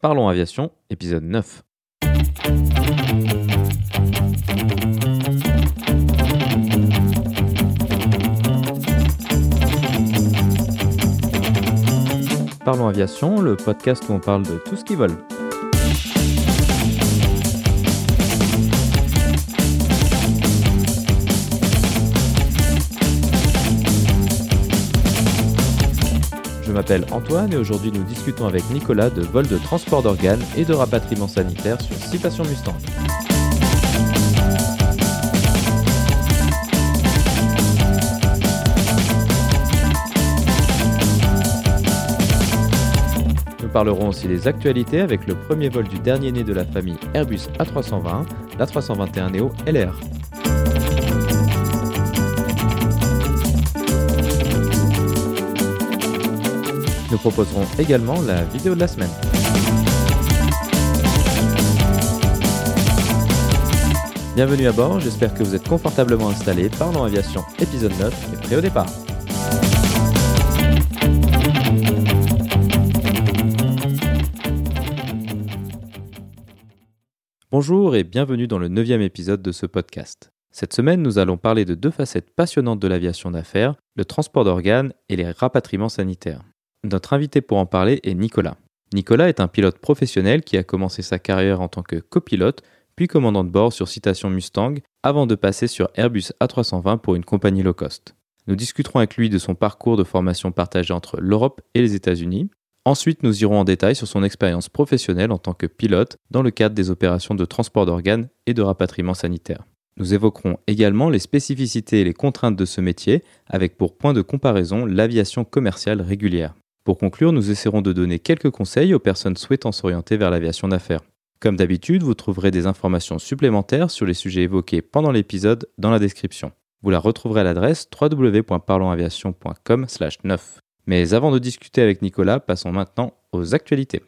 Parlons Aviation, épisode 9. Parlons Aviation, le podcast où on parle de tout ce qui vole. M'appelle Antoine et aujourd'hui nous discutons avec Nicolas de vol de transport d'organes et de rapatriement sanitaire sur Citation Mustang. Nous parlerons aussi des actualités avec le premier vol du dernier né de la famille Airbus A320, l'A321 Neo LR. Nous proposerons également la vidéo de la semaine. Bienvenue à bord, j'espère que vous êtes confortablement installés. Parlons Aviation, épisode 9, et prêt au départ. Bonjour et bienvenue dans le neuvième épisode de ce podcast. Cette semaine, nous allons parler de deux facettes passionnantes de l'aviation d'affaires, le transport d'organes et les rapatriements sanitaires. Notre invité pour en parler est Nicolas. Nicolas est un pilote professionnel qui a commencé sa carrière en tant que copilote, puis commandant de bord sur Citation Mustang, avant de passer sur Airbus A320 pour une compagnie low cost. Nous discuterons avec lui de son parcours de formation partagé entre l'Europe et les États-Unis. Ensuite, nous irons en détail sur son expérience professionnelle en tant que pilote dans le cadre des opérations de transport d'organes et de rapatriement sanitaire. Nous évoquerons également les spécificités et les contraintes de ce métier, avec pour point de comparaison l'aviation commerciale régulière. Pour conclure, nous essaierons de donner quelques conseils aux personnes souhaitant s'orienter vers l'aviation d'affaires. Comme d'habitude, vous trouverez des informations supplémentaires sur les sujets évoqués pendant l'épisode dans la description. Vous la retrouverez à l'adresse www.parlonsaviation.com/9. Mais avant de discuter avec Nicolas, passons maintenant aux actualités.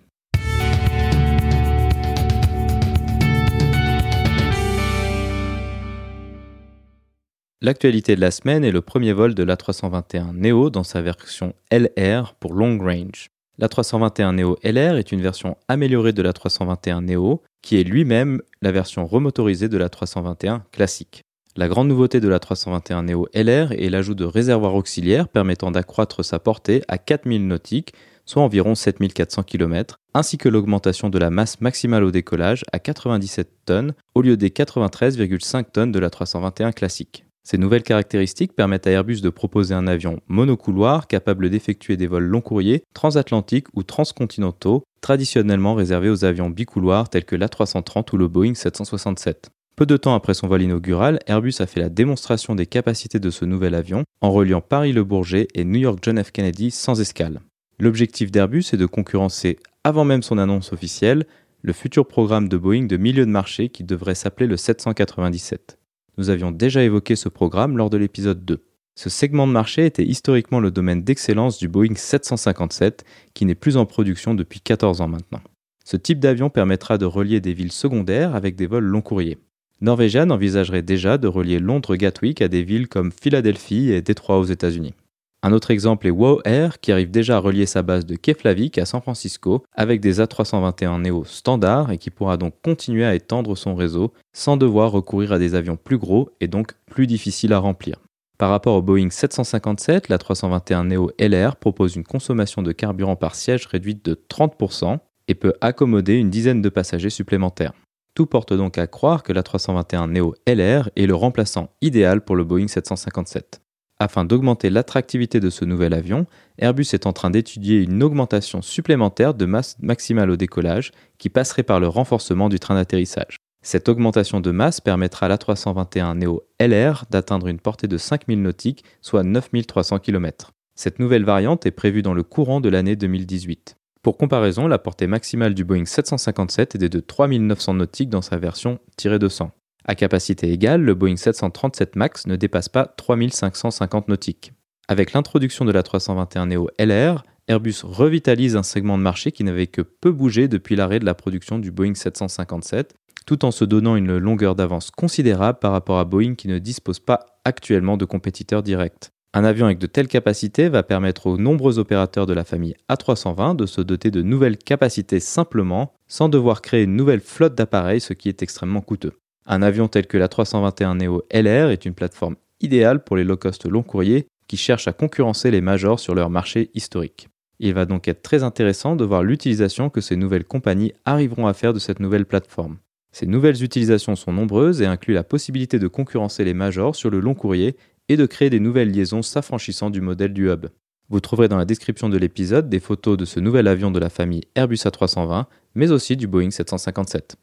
L'actualité de la semaine est le premier vol de l'A321 Neo dans sa version LR pour long range. L'A321 Neo LR est une version améliorée de l'A321 Neo qui est lui-même la version remotorisée de l'A321 classique. La grande nouveauté de l'A321 Neo LR est l'ajout de réservoirs auxiliaires permettant d'accroître sa portée à 4000 nautiques, soit environ 7400 km, ainsi que l'augmentation de la masse maximale au décollage à 97 tonnes au lieu des 93,5 tonnes de l'A321 classique. Ces nouvelles caractéristiques permettent à Airbus de proposer un avion monocouloir capable d'effectuer des vols long courriers, transatlantiques ou transcontinentaux, traditionnellement réservés aux avions bicouloirs tels que l'A330 ou le Boeing 767. Peu de temps après son vol inaugural, Airbus a fait la démonstration des capacités de ce nouvel avion en reliant Paris-Le Bourget et New York John F. Kennedy sans escale. L'objectif d'Airbus est de concurrencer, avant même son annonce officielle, le futur programme de Boeing de milieu de marché qui devrait s'appeler le 797. Nous avions déjà évoqué ce programme lors de l'épisode 2. Ce segment de marché était historiquement le domaine d'excellence du Boeing 757, qui n'est plus en production depuis 14 ans maintenant. Ce type d'avion permettra de relier des villes secondaires avec des vols long courriers. Norwegian envisagerait déjà de relier Londres-Gatwick à des villes comme Philadelphie et Détroit aux États-Unis. Un autre exemple est WoW Air qui arrive déjà à relier sa base de Keflavik à San Francisco avec des A321 Neo standards et qui pourra donc continuer à étendre son réseau sans devoir recourir à des avions plus gros et donc plus difficiles à remplir. Par rapport au Boeing 757, la 321 Neo LR propose une consommation de carburant par siège réduite de 30% et peut accommoder une dizaine de passagers supplémentaires. Tout porte donc à croire que la 321 Neo LR est le remplaçant idéal pour le Boeing 757. Afin d'augmenter l'attractivité de ce nouvel avion, Airbus est en train d'étudier une augmentation supplémentaire de masse maximale au décollage qui passerait par le renforcement du train d'atterrissage. Cette augmentation de masse permettra à l'A321 Neo LR d'atteindre une portée de 5000 nautiques, soit 9300 km. Cette nouvelle variante est prévue dans le courant de l'année 2018. Pour comparaison, la portée maximale du Boeing 757 était de 3900 nautiques dans sa version -200. À capacité égale, le Boeing 737 MAX ne dépasse pas 3550 nautiques. Avec l'introduction de la 321 Neo LR, Airbus revitalise un segment de marché qui n'avait que peu bougé depuis l'arrêt de la production du Boeing 757, tout en se donnant une longueur d'avance considérable par rapport à Boeing qui ne dispose pas actuellement de compétiteurs directs. Un avion avec de telles capacités va permettre aux nombreux opérateurs de la famille A320 de se doter de nouvelles capacités simplement, sans devoir créer une nouvelle flotte d'appareils, ce qui est extrêmement coûteux. Un avion tel que l'A321 Neo LR est une plateforme idéale pour les low-cost long courriers qui cherchent à concurrencer les majors sur leur marché historique. Il va donc être très intéressant de voir l'utilisation que ces nouvelles compagnies arriveront à faire de cette nouvelle plateforme. Ces nouvelles utilisations sont nombreuses et incluent la possibilité de concurrencer les majors sur le long courrier et de créer des nouvelles liaisons s'affranchissant du modèle du hub. Vous trouverez dans la description de l'épisode des photos de ce nouvel avion de la famille Airbus A320, mais aussi du Boeing 757.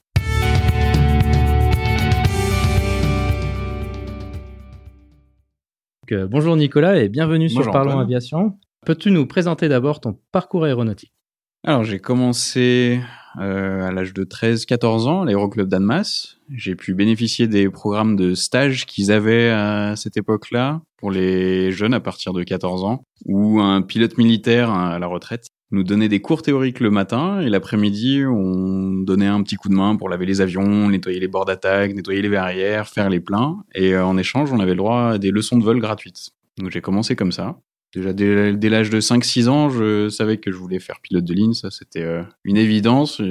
Euh, bonjour Nicolas et bienvenue sur Parlons Aviation. Peux-tu nous présenter d'abord ton parcours aéronautique? Alors j'ai commencé euh, à l'âge de 13-14 ans à l'Aéroclub d'Annemasse. J'ai pu bénéficier des programmes de stage qu'ils avaient à cette époque-là pour les jeunes à partir de 14 ans, où un pilote militaire à la retraite nous donnait des cours théoriques le matin et l'après-midi on donnait un petit coup de main pour laver les avions, nettoyer les bords d'attaque, nettoyer les verrières, faire les pleins et euh, en échange on avait le droit à des leçons de vol gratuites. Donc j'ai commencé comme ça. Déjà dès, l'âge de 5-6 ans, je savais que je voulais faire pilote de ligne, ça c'était euh, une évidence,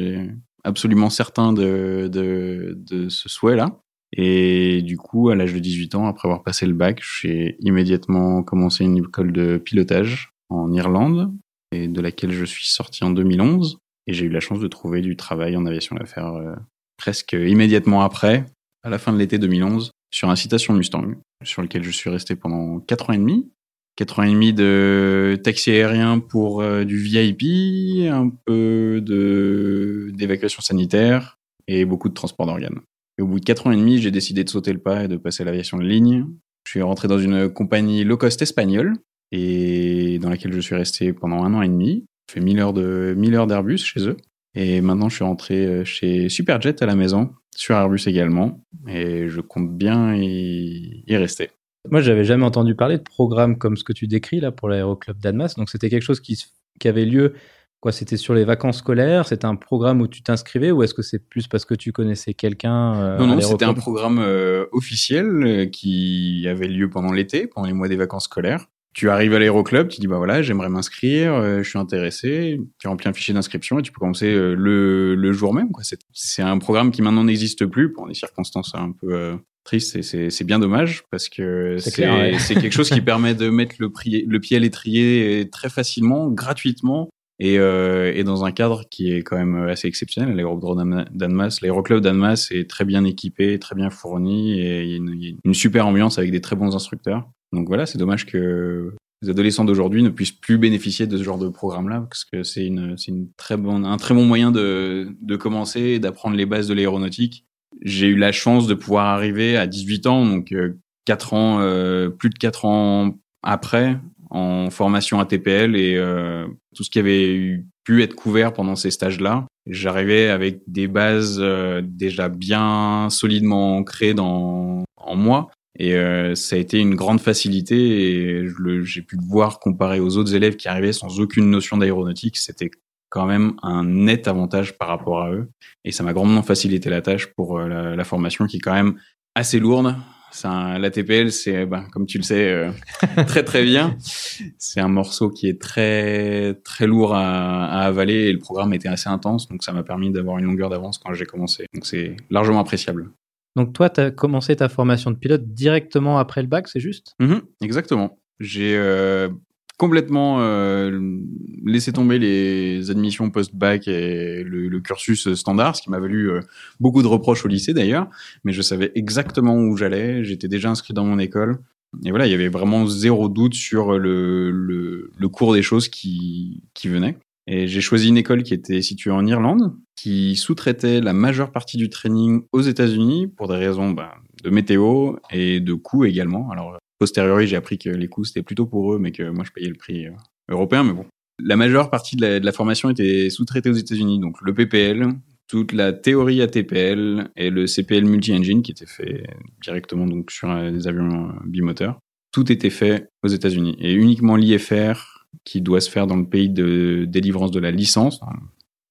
absolument certain de, de, de ce souhait-là. Et du coup, à l'âge de 18 ans, après avoir passé le bac, j'ai immédiatement commencé une école de pilotage en Irlande, de laquelle je suis sorti en 2011. Et j'ai eu la chance de trouver du travail en aviation d'affaires euh, presque immédiatement après, à la fin de l'été 2011, sur un citation Mustang, sur lequel je suis resté pendant 4 ans et demi. 4 ans et demi de taxi aérien pour euh, du VIP, un peu de d'évacuation sanitaire et beaucoup de transport d'organes. Et au bout de 4 ans et demi, j'ai décidé de sauter le pas et de passer à l'aviation de ligne. Je suis rentré dans une compagnie low cost espagnole et dans laquelle je suis resté pendant un an et demi. J'ai fait 1000 heures de 1000 heures d'Airbus chez eux. Et maintenant, je suis rentré euh, chez Superjet à la maison, sur Airbus également, et je compte bien y, y rester. Moi, j'avais jamais entendu parler de programmes comme ce que tu décris là pour l'aéroclub d'Almas. Donc, c'était quelque chose qui, qui avait lieu. Quoi, c'était sur les vacances scolaires? C'était un programme où tu t'inscrivais ou est-ce que c'est plus parce que tu connaissais quelqu'un euh, Non, non, c'était un programme euh, officiel euh, qui avait lieu pendant l'été, pendant les mois des vacances scolaires. Tu arrives à l'aéroclub, tu dis bah voilà, j'aimerais m'inscrire, je suis intéressé. Tu remplis un fichier d'inscription et tu peux commencer le, le jour même. Quoi. C'est, c'est un programme qui maintenant n'existe plus pour des circonstances un peu triste et c'est bien dommage parce que c'est quelque chose qui permet de mettre le, le pied à l'étrier très facilement, gratuitement et, euh, et, dans un cadre qui est quand même assez exceptionnel. L'aérodrome d'Annemasse, l'aéroclub d'Annemasse est très bien équipé, très bien fourni et il y a une, une, super ambiance avec des très bons instructeurs. Donc voilà, c'est dommage que les adolescents d'aujourd'hui ne puissent plus bénéficier de ce genre de programme-là parce que c'est une, une très bon, un très bon moyen de, de commencer et d'apprendre les bases de l'aéronautique j'ai eu la chance de pouvoir arriver à 18 ans, donc euh, 4 ans, euh, plus de 4 ans après, en formation ATPL et euh, tout ce qui avait pu être couvert pendant ces stages-là. J'arrivais avec des bases euh, déjà bien solidement ancrées dans en moi. Et euh, ça a été une grande facilité et j'ai pu voir comparé aux autres élèves qui arrivaient sans aucune notion d'aéronautique, c'était quand même un net avantage par rapport à eux. Et ça m'a grandement facilité la tâche pour euh, la, la, formation qui est quand même assez lourde. L'ATPL, c'est, ben, comme tu le sais, euh, très très bien. C'est un morceau qui est très très lourd à, à, avaler et le programme était assez intense, donc ça m'a permis d'avoir une longueur d'avance quand j'ai commencé. Donc c'est largement appréciable. Donc toi, tu as commencé ta formation de pilote directement après le bac, c'est juste? Mmh Exactement. J'ai euh, complètement euh, laissé tomber les admissions post-bac et le, cursus standard, ce qui m'a valu euh, beaucoup de reproches au lycée d'ailleurs, mais je savais exactement où j'allais, j'étais déjà inscrit dans mon école, et voilà, il y avait vraiment zéro doute sur le, le, le cours des choses qui, qui venaient. Et j'ai choisi une école qui était située en Irlande, qui sous-traitait la majeure partie du training aux États-Unis pour des raisons bah, de météo et de coûts également. Alors posteriori, j'ai appris que les coûts c'était plutôt pour eux, mais que moi je payais le prix euh, européen. Mais bon, la majeure partie de la, de la formation était sous-traitée aux États-Unis, donc le PPL, toute la théorie ATPL et le CPL multi-engine qui était fait directement donc sur euh, des avions euh, bimoteurs. Tout était fait aux États-Unis et uniquement l'IFR qui doit se faire dans le pays de délivrance de la licence,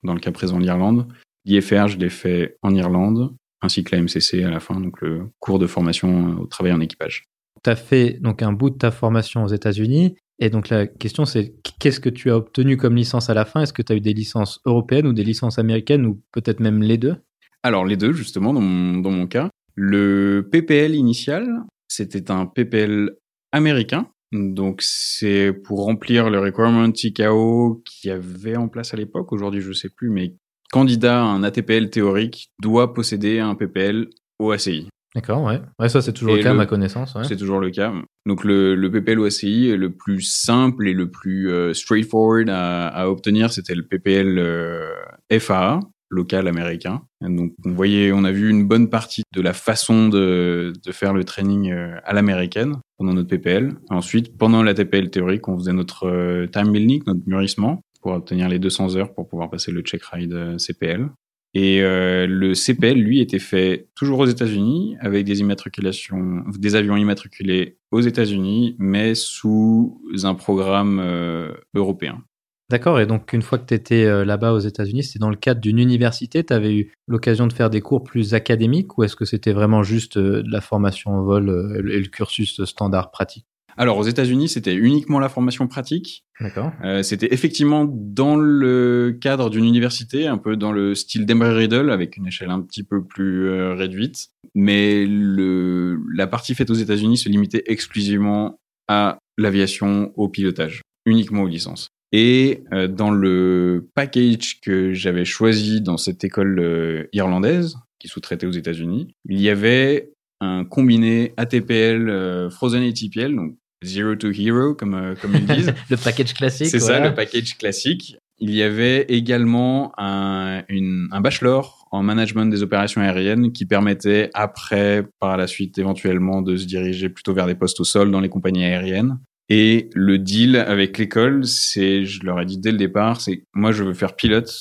dans le cas présent l'Irlande. L'IFR, je l'ai fait en Irlande, ainsi que la MCC à la fin, donc le cours de formation au travail en équipage. Tu as fait donc un bout de ta formation aux États-Unis. Et donc la question, c'est qu'est-ce que tu as obtenu comme licence à la fin? Est-ce que tu as eu des licences européennes ou des licences américaines ou peut-être même les deux? Alors les deux, justement, dans mon, dans mon cas. Le PPL initial, c'était un PPL américain. Donc c'est pour remplir le requirement TKO qui avait en place à l'époque. Aujourd'hui, je ne sais plus, mais candidat à un ATPL théorique doit posséder un PPL au ACI. D'accord, ouais. Ouais, ça c'est toujours le cas à ma connaissance. C'est toujours le cas. Donc le, le PPL OACI, le plus simple et le plus euh, straightforward à, à obtenir, c'était le PPL euh, FAA, local américain. Donc on voyait, on a vu une bonne partie de la façon de, faire le training euh, à l'américaine pendant notre PPL. Ensuite, pendant la TPL théorique, on faisait notre euh, time building, notre mûrissement pour obtenir les 200 heures pour pouvoir passer le check ride CPL. Et euh, le CPL, lui, était fait toujours aux États-Unis avec des immatriculations, des avions immatriculés aux États-Unis, mais sous un programme euh, européen. D'accord, et donc une fois que tu étais euh, là-bas aux États-Unis, c'était dans le cadre d'une université, tu avais eu l'occasion de faire des cours plus académiques ou est-ce que c'était vraiment juste de la formation au vol et le cursus standard pratique? Alors aux États-Unis, c'était uniquement la formation pratique. D'accord. Euh, c'était effectivement dans le cadre d'une université, un peu dans le style d'Embry-Riddle, avec une échelle un petit peu plus euh, réduite. Mais le, la partie faite aux États-Unis se limitait exclusivement à l'aviation, au pilotage, uniquement aux licences. Et euh, dans le package que j'avais choisi dans cette école euh, irlandaise, qui sous-traitait aux États-Unis, il y avait un combiné ATPL euh, Frozen ATPL, donc Zero to Hero, comme, comme ils disent. le package classique. C'est ça, le package classique. Il y avait également un, une, un bachelor en management des opérations aériennes qui permettait après, par la suite, éventuellement, de se diriger plutôt vers des postes au sol dans les compagnies aériennes. Et le deal avec l'école, c'est, je leur ai dit dès le départ, c'est moi je veux faire pilote.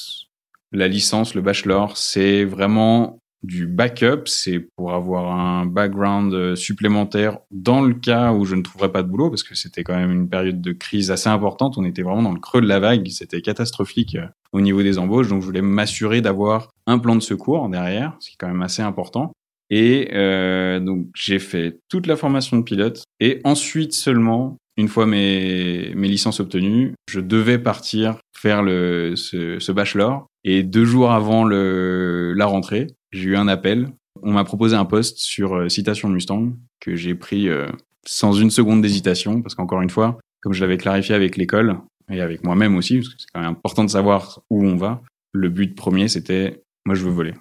La licence, le bachelor, c'est vraiment du backup, c'est pour avoir un background euh, supplémentaire dans le cas où je ne trouverais pas de boulot, parce que c'était quand même une période de crise assez importante. On était vraiment dans le creux de la vague, c'était catastrophique euh, au niveau des embauches, donc je voulais m'assurer d'avoir un plan de secours derrière, ce qui est quand même assez important. Et euh, donc j'ai fait toute la formation de pilote, et ensuite seulement, une fois mes, mes licences obtenues, je devais partir faire le, ce, ce bachelor. Et deux jours avant le, la rentrée, j'ai eu un appel. On m'a proposé un poste sur euh, Citation Mustang que j'ai pris euh, sans une seconde d'hésitation parce qu'encore une fois, comme je l'avais clarifié avec l'école et avec moi-même aussi, parce que c'est quand même important de savoir où on va, le but premier c'était moi je veux voler.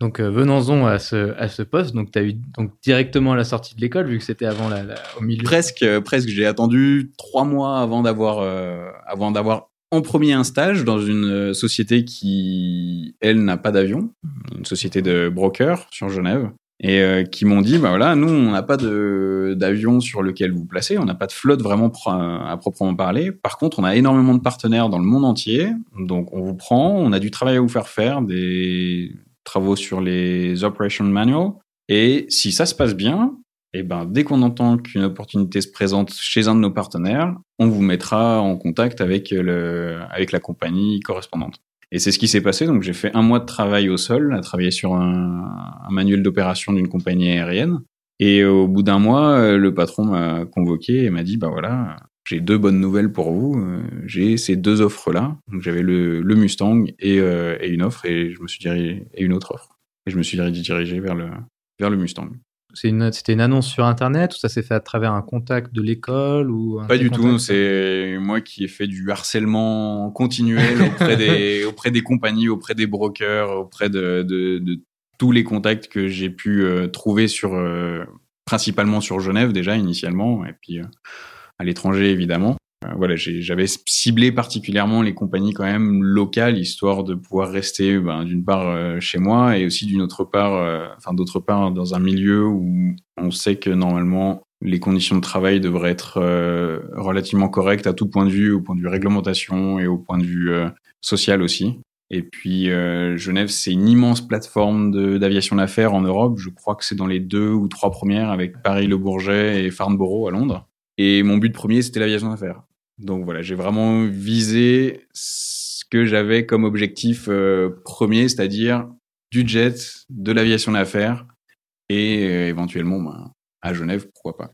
Donc euh, venons-en à ce, à ce poste. Donc tu as eu donc directement à la sortie de l'école vu que c'était avant la, au milieu. Presque, euh, presque. J'ai attendu trois mois avant d'avoir euh, avant d'avoir en premier un stage dans une société qui elle n'a pas d'avion, une société de brokers sur Genève. Et qui m'ont dit, bah voilà, nous, on n'a pas de d'avion sur lequel vous placez, on n'a pas de flotte vraiment à proprement parler. Par contre, on a énormément de partenaires dans le monde entier, donc on vous prend, on a du travail à vous faire faire, des travaux sur les operation manuals. Et si ça se passe bien, et ben dès qu'on entend qu'une opportunité se présente chez un de nos partenaires, on vous mettra en contact avec le avec la compagnie correspondante. Et c'est ce qui s'est passé. Donc j'ai fait un mois de travail au sol, à travailler sur un, un manuel d'opération d'une compagnie aérienne. Et au bout d'un mois, le patron m'a convoqué et m'a dit bah voilà, j'ai deux bonnes nouvelles pour vous. J'ai ces deux offres là. Donc j'avais le, le, Mustang et, euh, et, une offre et je me suis dirigé et une autre offre. Et je me suis dirigé vers le vers le Mustang. C'était une, une, annonce sur Internet ou ça s'est fait à travers un contact de l'école ou Pas du tout. C'est moi qui ai fait du harcèlement continuel auprès des, auprès des compagnies, auprès des brokers, auprès de, de, de tous les contacts que j'ai pu euh, trouver sur, euh, principalement sur Genève déjà initialement, et puis euh, à l'étranger évidemment. voilà, j'avais ciblé particulièrement les compagnies quand même locales, histoire de pouvoir rester ben, d'une part chez moi et aussi d'une autre part, enfin d'autre part dans un milieu où on sait que normalement les conditions de travail devraient être euh, relativement correctes à tout point de vue, au point de vue réglementation et au point de vue euh, social aussi. Et puis euh, Genève, c'est une immense plateforme d'aviation d'affaires en Europe. Je crois que c'est dans les deux ou trois premières avec Paris-Le Bourget et Farnborough à Londres. Et mon but premier, c'était l'aviation d'affaires. Donc voilà, j'ai vraiment visé ce que j'avais comme objectif premier, c'est-à-dire du jet, de l'aviation d'affaires et éventuellement ben, à Genève, pourquoi pas.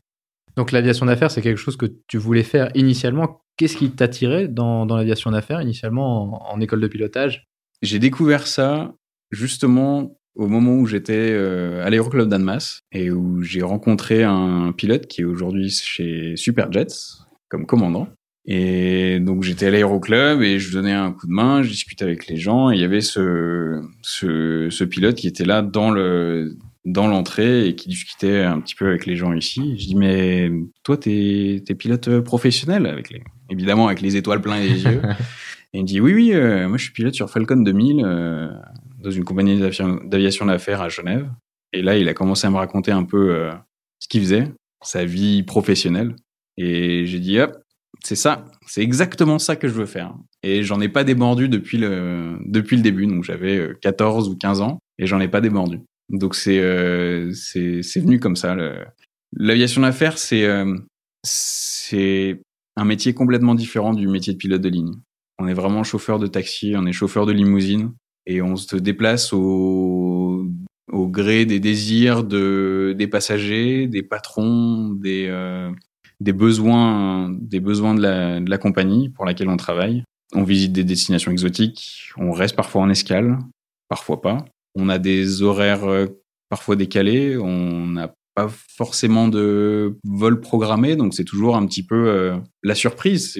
Donc l'aviation d'affaires, c'est quelque chose que tu voulais faire initialement. Qu'est-ce qui t'attirait dans, dans l'aviation d'affaires initialement en, école de pilotage? J'ai découvert ça justement au moment où j'étais euh, à l'aéroclub d'Annemasse et où j'ai rencontré un pilote qui est aujourd'hui chez Superjets comme commandant. Et donc j'étais à l'aéroclub et je donnais un coup de main, je discutais avec les gens et il y avait ce, ce, ce pilote qui était là dans le dans l'entrée et qui discutait un petit peu avec les gens ici. Je dis mais toi t'es es pilote professionnel avec les évidemment avec les étoiles plein les yeux. et il me dit oui oui euh, moi je suis pilote sur Falcon 2000 euh, dans une compagnie d'aviation d'affaires à Genève. Et là il a commencé à me raconter un peu euh, ce qu'il faisait, sa vie professionnelle. Et j'ai dit hop c'est ça, c'est exactement ça que je veux faire. Et j'en ai pas débordu depuis le depuis le début, donc j'avais 14 ou 15 ans et j'en ai pas débordu. Donc c'est euh, venu comme ça. L'aviation d'affaires, c'est euh, c'est un métier complètement différent du métier de pilote de ligne. On est vraiment chauffeur de taxi, on est chauffeur de limousine et on se déplace au, au gré des désirs de, des passagers, des patrons, des, euh, des, besoins, des besoins de la, de la compagnie pour laquelle on travaille. On visite des destinations exotiques, on reste parfois en escale, parfois pas. On a des horaires euh, parfois décalés, on n'a pas forcément de vol programmé, donc c'est toujours un petit peu euh, la surprise.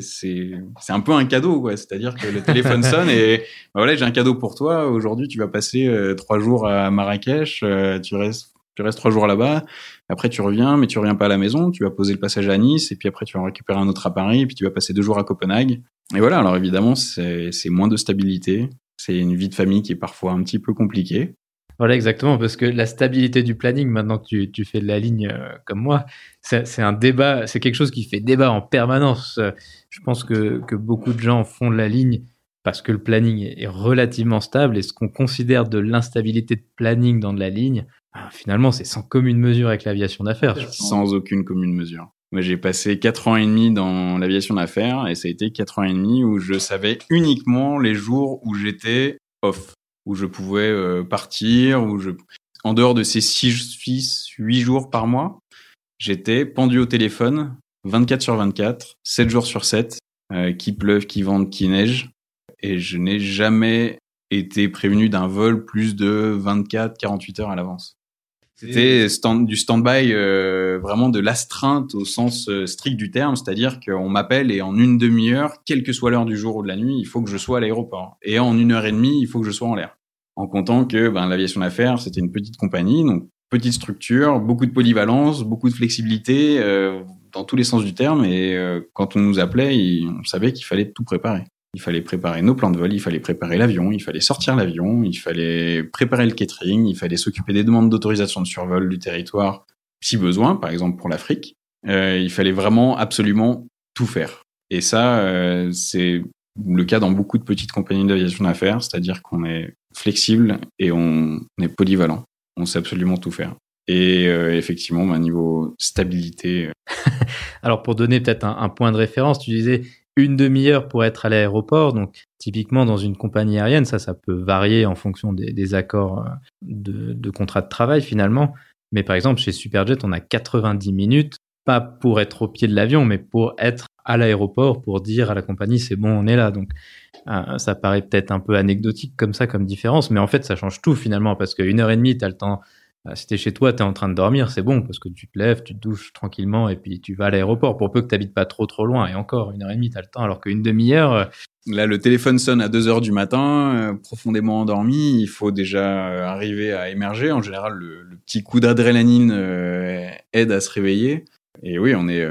C'est un peu un cadeau, quoi. C'est-à-dire que le téléphone sonne et bah voilà, j'ai un cadeau pour toi. Aujourd'hui, tu vas passer euh, trois jours à Marrakech, tu restes tu restes trois jours là-bas. Après, tu reviens, mais tu reviens pas à la maison. Tu vas poser le passage à Nice, et puis après, tu vas en récupérer un autre à Paris, et puis tu vas passer deux jours à Copenhague. Et voilà. Alors évidemment, c'est moins de stabilité. C'est une vie de famille qui est parfois un petit peu compliquée. Voilà, exactement, parce que la stabilité du planning, maintenant que tu, tu fais de la ligne euh, comme moi, c'est un débat, c'est quelque chose qui fait débat en permanence. Je pense que, que beaucoup de gens font de la ligne parce que le planning est relativement stable et ce qu'on considère de l'instabilité de planning dans de la ligne, ben, finalement, c'est sans commune mesure avec l'aviation d'affaires. Sans aucune commune mesure. Moi, j'ai passé quatre ans et demi dans l'aviation d'affaires et ça a été quatre ans et demi où je savais uniquement les jours où j'étais off, où je pouvais euh, partir, où je, en dehors de ces six, huit jours par mois, j'étais pendu au téléphone 24 sur 24, 7 jours sur 7, euh, qui pleuve, qui vente, qui neige. Et je n'ai jamais été prévenu d'un vol plus de 24, 48 heures à l'avance. C'était stand, du stand-by, euh, vraiment de l'astreinte au sens euh, strict du terme, c'est-à-dire qu'on m'appelle et en une demi-heure, quelle que soit l'heure du jour ou de la nuit, il faut que je sois à l'aéroport. Et en une heure et demie, il faut que je sois en l'air. En comptant que ben, l'aviation d'affaires, c'était une petite compagnie, donc petite structure, beaucoup de polyvalence, beaucoup de flexibilité euh, dans tous les sens du terme. Et euh, quand on nous appelait, on savait qu'il fallait tout préparer. Il fallait préparer nos plans de vol, il fallait préparer l'avion, il fallait sortir l'avion, il fallait préparer le catering, il fallait s'occuper des demandes d'autorisation de survol du territoire si besoin, par exemple pour l'Afrique. Euh, il fallait vraiment absolument tout faire. Et ça, euh, c'est le cas dans beaucoup de petites compagnies d'aviation d'affaires, c'est-à-dire qu'on est flexible et on est polyvalent. On sait absolument tout faire. Et euh, effectivement, à bah, niveau stabilité. Alors pour donner peut-être un, un, point de référence, tu disais une demi-heure pour être à l'aéroport. Donc, typiquement, dans une compagnie aérienne, ça, ça peut varier en fonction des, accords euh, de, contrat de travail finalement. Mais par exemple, chez Superjet, on a 90 minutes, pas pour être au pied de l'avion, mais pour être à l'aéroport, pour dire à la compagnie, c'est bon, on est là. Donc, euh, ça paraît peut-être un peu anecdotique comme ça, comme différence, mais en fait, ça change tout finalement, parce qu'une heure et demie, tu as le temps bah, si t'es chez toi, t'es en train de dormir, c'est bon parce que tu te lèves, tu te douches tranquillement et puis tu vas à l'aéroport pour peu que t'habites pas trop trop loin. Et encore, une heure et demie, t'as le temps, alors qu'une demi-heure. Euh, Là, le téléphone sonne à 2 heures du matin, euh, profondément endormi. Il faut déjà euh, arriver à émerger. En général, le, petit coup d'adrénaline aide à se réveiller. Et oui, on est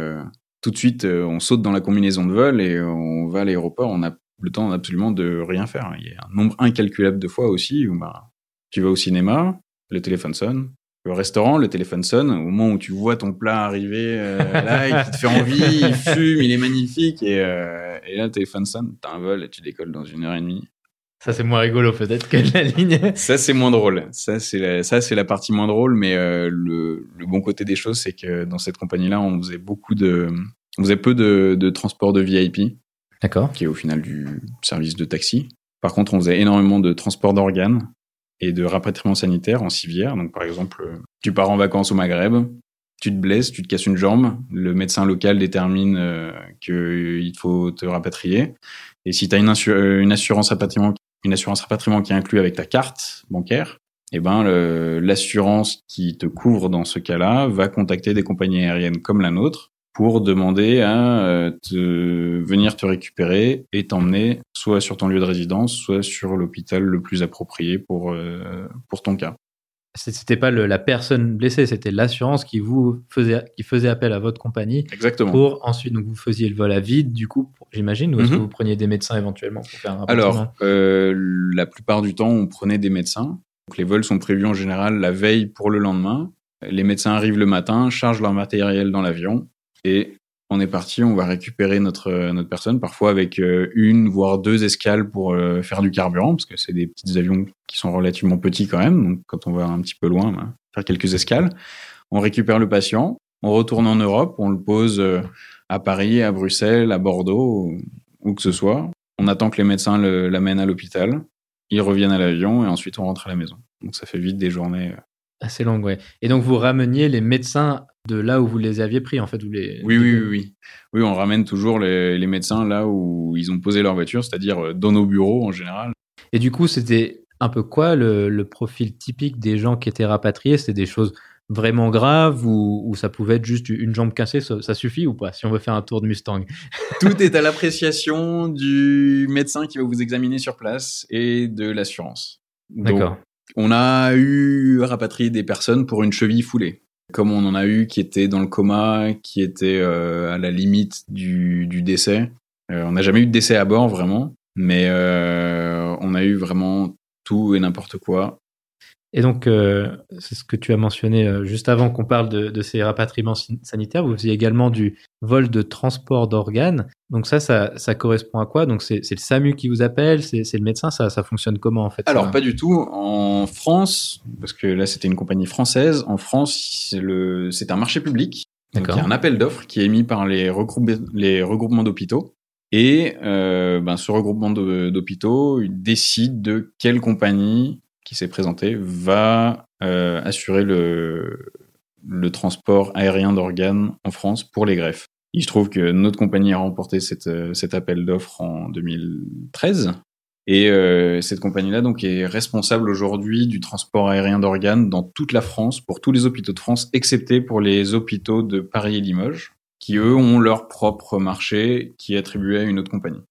tout de suite, on saute dans la combinaison de vol et on va à l'aéroport. On a le temps absolument de rien faire. Il y a un nombre incalculable de fois aussi où bah, tu vas au cinéma, le téléphone sonne. Le restaurant, le téléphone sonne. Au moment où tu vois ton plat arriver, euh, là, il te fait envie, il fume, il est magnifique. Et, euh, et là, le téléphone sonne, t'as un vol et tu décolles dans une heure et demie. Ça, c'est moins rigolo peut-être que la ligne. ça, c'est moins drôle. Ça, c'est la, ça, c'est la partie moins drôle. Mais euh, le, le, bon côté des choses, c'est que dans cette compagnie-là, on faisait beaucoup de, on faisait peu de, de transport de VIP. D'accord. Qui est au final du service de taxi. Par contre, on faisait énormément de transport d'organes et de rapatriement sanitaire en civière. Donc, par exemple, tu pars en vacances au Maghreb, tu te blesses, tu te casses une jambe, le médecin local détermine euh, qu'il faut te rapatrier. Et si tu as une, une, assurance rapatriement, une assurance rapatriement qui est inclue avec ta carte bancaire, eh ben l'assurance qui te couvre dans ce cas-là va contacter des compagnies aériennes comme la nôtre pour demander à euh, te, venir te récupérer et t'emmener soit sur ton lieu de résidence, soit sur l'hôpital le plus approprié pour, euh, pour ton cas. C'était pas le, la personne blessée, c'était l'assurance qui vous faisait qui faisait appel à votre compagnie. Exactement. Pour ensuite donc vous faisiez le vol à vide, du coup, j'imagine, ou est-ce que mhm. vous preniez des médecins éventuellement pour faire un Alors, euh, la plupart du temps, on prenait des médecins. Donc les vols sont prévus en général la veille pour le lendemain. Les médecins arrivent le matin, chargent leur matériel dans l'avion et on est parti, on va récupérer notre notre personne, parfois avec euh, une voire deux escales pour euh, faire du carburant, parce que c'est des petits avions qui sont relativement petits quand même. Donc quand on va un petit peu loin, faire quelques escales. On récupère le patient, on retourne en Europe, on le pose euh, à Paris, à Bruxelles, à Bordeaux, où que ce soit. On attend que les médecins l'amènent à l'hôpital, ils reviennent à l'avion et ensuite on rentre à la maison. Donc ça fait vite des journées assez longues, ouais. Et donc vous rameniez les médecins de là où vous les aviez pris, en fait. Vous les... Oui, oui, oui, oui. on ramène toujours les, médecins là où ils ont posé leur voiture, c'est-à-dire euh, dans nos bureaux en général. Et du coup, c'était un peu quoi le, profil typique des gens qui étaient rapatriés? C'était des choses vraiment graves ou, ça pouvait être juste une jambe cassée, ça, suffit ou pas si on veut faire un tour de Mustang? Tout est à l'appréciation du médecin qui va vous examiner sur place et de l'assurance. D'accord. On a eu rapatrié des personnes pour une cheville foulée comme on en a eu qui étaient dans le coma, qui étaient euh, à la limite du, décès. Euh, on n'a jamais eu de décès à bord vraiment, mais euh, on a eu vraiment tout et n'importe quoi. Et donc, c'est ce que tu as mentionné juste avant qu'on parle de, de, ces rapatriements sanitaires. Vous faisiez également du vol de transport d'organes. Donc ça, ça, ça, correspond à quoi? Donc c'est le SAMU qui vous appelle, c'est le médecin, ça, ça fonctionne comment en fait? Alors pas du tout. En France, parce que là c'était une compagnie française, en France c'est un marché public. Donc il y a un appel d'offres qui est émis par les, les regroupements d'hôpitaux. Et euh, ben, ce regroupement d'hôpitaux décide de quelle compagnie qui s'est présenté va euh, assurer le, le transport aérien d'organes en France pour les greffes. Il se trouve que notre compagnie a remporté euh, cet appel d'offres en 2013. Et euh, cette compagnie-là donc est responsable aujourd'hui du transport aérien d'organes dans toute la France pour tous les hôpitaux de France, excepté pour les hôpitaux de Paris et Limoges, qui eux ont leur propre marché qui est attribué à une autre compagnie.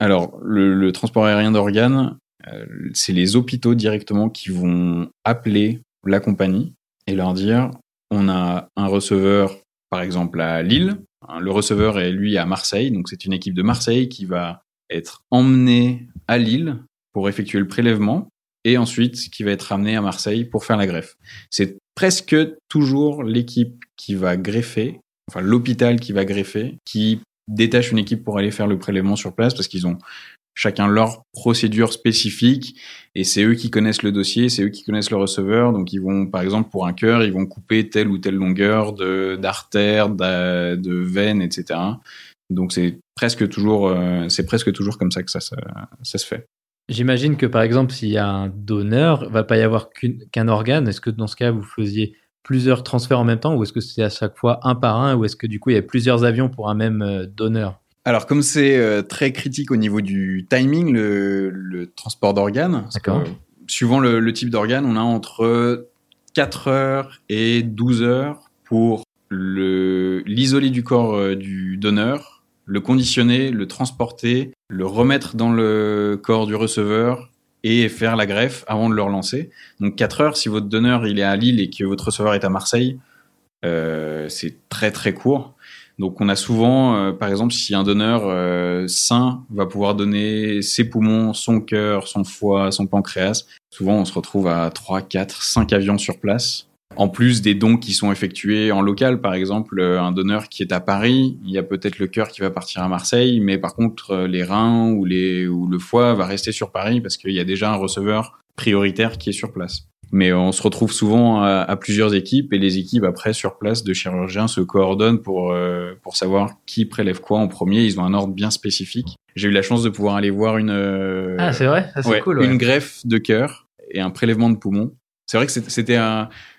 Alors le, le transport aérien d'organes, euh, c'est les hôpitaux directement qui vont appeler la compagnie et leur dire on a un receveur, par exemple à Lille. Le receveur est lui à Marseille, donc c'est une équipe de Marseille qui va être emmenée à Lille pour effectuer le prélèvement et ensuite qui va être ramenée à Marseille pour faire la greffe. C'est presque toujours l'équipe qui va greffer, enfin l'hôpital qui va greffer, qui détache une équipe pour aller faire le prélèvement sur place parce qu'ils ont chacun leur procédure spécifique et c'est eux qui connaissent le dossier, c'est eux qui connaissent le receveur. Donc ils vont, par exemple, pour un cœur, ils vont couper telle ou telle longueur de d'artère, de, de veine, etc. Donc c'est presque toujours, euh, c'est presque toujours comme ça que ça, se fait. J'imagine que par exemple, s'il y a un donneur, il va pas y avoir qu'un organe. Est-ce que dans ce cas, vous faisiez plusieurs transferts en même temps ou est-ce que c'est à chaque fois un par un ou est-ce que du coup il y a plusieurs avions pour un même euh, donneur? Alors, comme c'est euh, très critique au niveau du timing, le, transport d'organes, suivant le, type d'organe, on a entre 4 heures et 12 heures pour l'isoler du corps euh, du donneur, le conditionner, le transporter, le remettre dans le corps du receveur et faire la greffe avant de le relancer. Donc 4 heures, si votre donneur il est à Lille et que votre receveur est à Marseille, euh, c'est très très court. Donc on a souvent, euh, par exemple, si un donneur euh, sain va pouvoir donner ses poumons, son cœur, son foie, son pancréas, souvent on se retrouve à 3, 4, 5 avions sur place. En plus des dons qui sont effectués en local, par exemple, euh, un donneur qui est à Paris, il y a peut-être le cœur qui va partir à Marseille, mais par contre les reins ou, le foie va rester sur Paris parce qu'il y a déjà un receveur prioritaire qui est sur place. Mais on se retrouve souvent à, plusieurs équipes et les équipes après sur place de chirurgiens se coordonnent pour euh, pour savoir qui prélève quoi en premier. Ils ont un ordre bien spécifique. J'ai eu la chance de pouvoir aller voir une euh, ah c'est vrai, c'est cool. Une greffe de cœur et un prélèvement de poumon. C'est vrai que c'était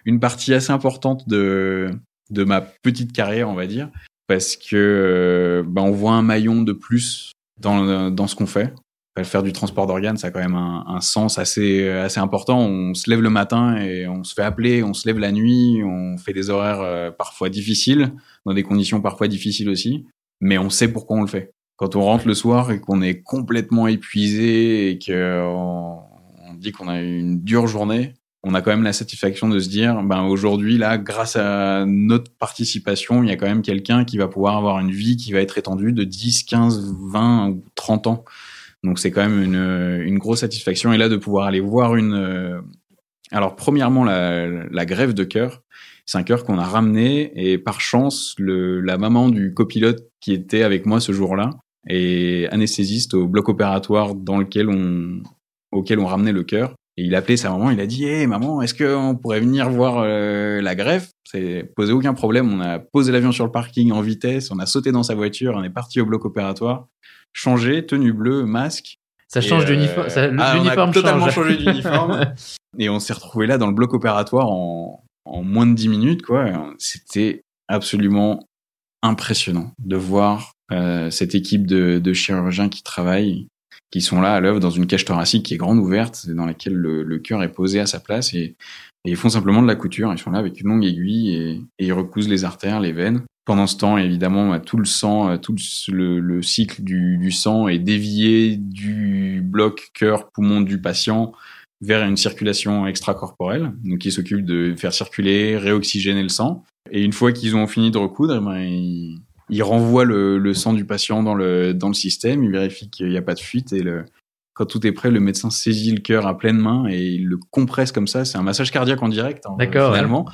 une partie assez importante de de ma petite carrière, on va dire, parce que bah, on voit un maillon de plus dans, dans ce qu'on fait. Faire du transport d'organes, ça a quand même un, sens assez, assez important. On se lève le matin et on se fait appeler, on se lève la nuit, on fait des horaires euh, parfois difficiles, dans des conditions parfois difficiles aussi, mais on sait pourquoi on le fait. Quand on rentre le soir et qu'on est complètement épuisé et qu'on on dit qu'on a eu une dure journée, on a quand même la satisfaction de se dire, ben aujourd'hui là, grâce à notre participation, il y a quand même quelqu'un qui va pouvoir avoir une vie qui va être étendue de 10, 15, 20 ou 30 ans. Donc c'est quand même une, grosse satisfaction. Et là, de pouvoir aller voir une... Euh, alors premièrement, la, la grève de cœur. C'est un cœur qu'on a ramené et par chance, le, la maman du copilote qui était avec moi ce jour-là est anesthésiste au bloc opératoire dans lequel on, auquel on ramenait le cœur. Et il a appelé sa maman, il a dit Hé maman, est-ce qu'on pourrait venir voir euh, la greffe C'est posé aucun problème. On a posé l'avion sur le parking en vitesse, on a sauté dans sa voiture, on est parti au bloc opératoire, changé, tenue bleue, masque. Ça change d'uniforme. Euh, ah, on a totalement changé d'uniforme. et on s'est retrouvé là dans le bloc opératoire en, en moins de 10 minutes. quoi. C'était absolument impressionnant de voir euh, cette équipe de, de chirurgiens qui travaillent qui sont là à l'œuvre dans une cage thoracique qui est grande ouverte, dans laquelle le, le cœur est posé à sa place et, et, ils font simplement de la couture. Ils sont là avec une longue aiguille et, et ils recousent les artères, les veines. Pendant ce temps, évidemment, bah, tout le sang, euh, tout le, le cycle du, du, sang est dévié du bloc cœur-poumon du patient vers une circulation extracorporelle, donc qui s'occupe de faire circuler, réoxygéner le sang. Et une fois qu'ils ont fini de recoudre, eh ben, ils, il renvoie le, le, sang du patient dans le, dans le système, il vérifie qu'il n'y a pas de fuite et le, quand tout est prêt, le médecin saisit le cœur à pleine main et il le compresse comme ça. C'est un massage cardiaque en direct, hein, finalement.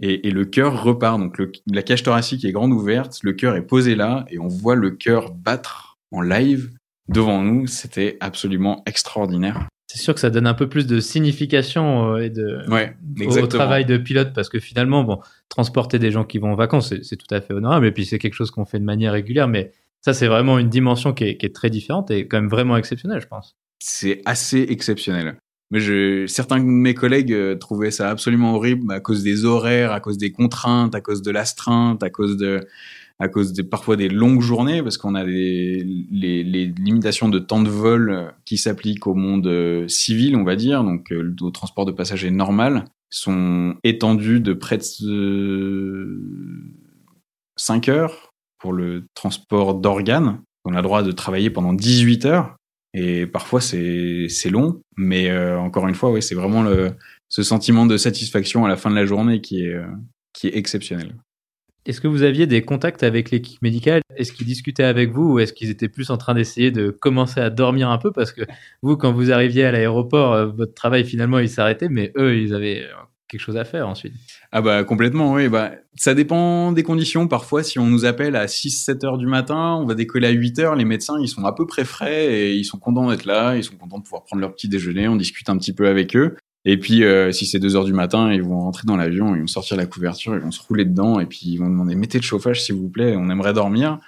Et, et, le cœur repart. Donc le, la cage thoracique est grande ouverte, le cœur est posé là et on voit le cœur battre en live devant nous. C'était absolument extraordinaire c'est sûr que ça donne un peu plus de signification euh, et de ouais, au, travail de pilote parce que finalement, bon, transporter des gens qui vont en vacances, c'est tout à fait honorable et puis c'est quelque chose qu'on fait de manière régulière, mais ça c'est vraiment une dimension qui est, qui est, très différente et quand même vraiment exceptionnelle, je pense. C'est assez exceptionnel. Mais certains de mes collègues euh, trouvaient ça absolument horrible à cause des horaires, à cause des contraintes, à cause de l'astreinte, à cause de parfois des longues journées, parce qu'on a les, les, limitations de temps de vol qui s'appliquent au monde euh, civil, on va dire, donc euh, au transport de passagers normal, sont étendues de près de 5 heures pour le transport d'organes. On a le droit de travailler pendant 18 heures. Et parfois, c'est long, mais euh, encore une fois, ouais, c'est vraiment le, ce sentiment de satisfaction à la fin de la journée qui est, qui est exceptionnel. Est-ce que vous aviez des contacts avec l'équipe médicale? Est-ce qu'ils discutaient avec vous ou est-ce qu'ils étaient plus en train d'essayer de commencer à dormir un peu? Parce que vous, quand vous arriviez à l'aéroport, euh, votre travail finalement il s'arrêtait, mais eux, ils avaient euh, quelque chose à faire ensuite. Ah bah complètement, oui. Bah, ça dépend des conditions. Parfois, si on nous appelle à 6-7 heures du matin, on va décoller à 8 heures. Les médecins, ils sont à peu près frais et ils sont contents d'être là. Ils sont contents de pouvoir prendre leur petit déjeuner. On discute un petit peu avec eux. Et puis, euh, si c'est 2 heures du matin, ils vont rentrer dans l'avion, ils vont sortir la couverture, ils vont se rouler dedans, et puis ils vont demander mettez le chauffage s'il vous plaît, on aimerait dormir.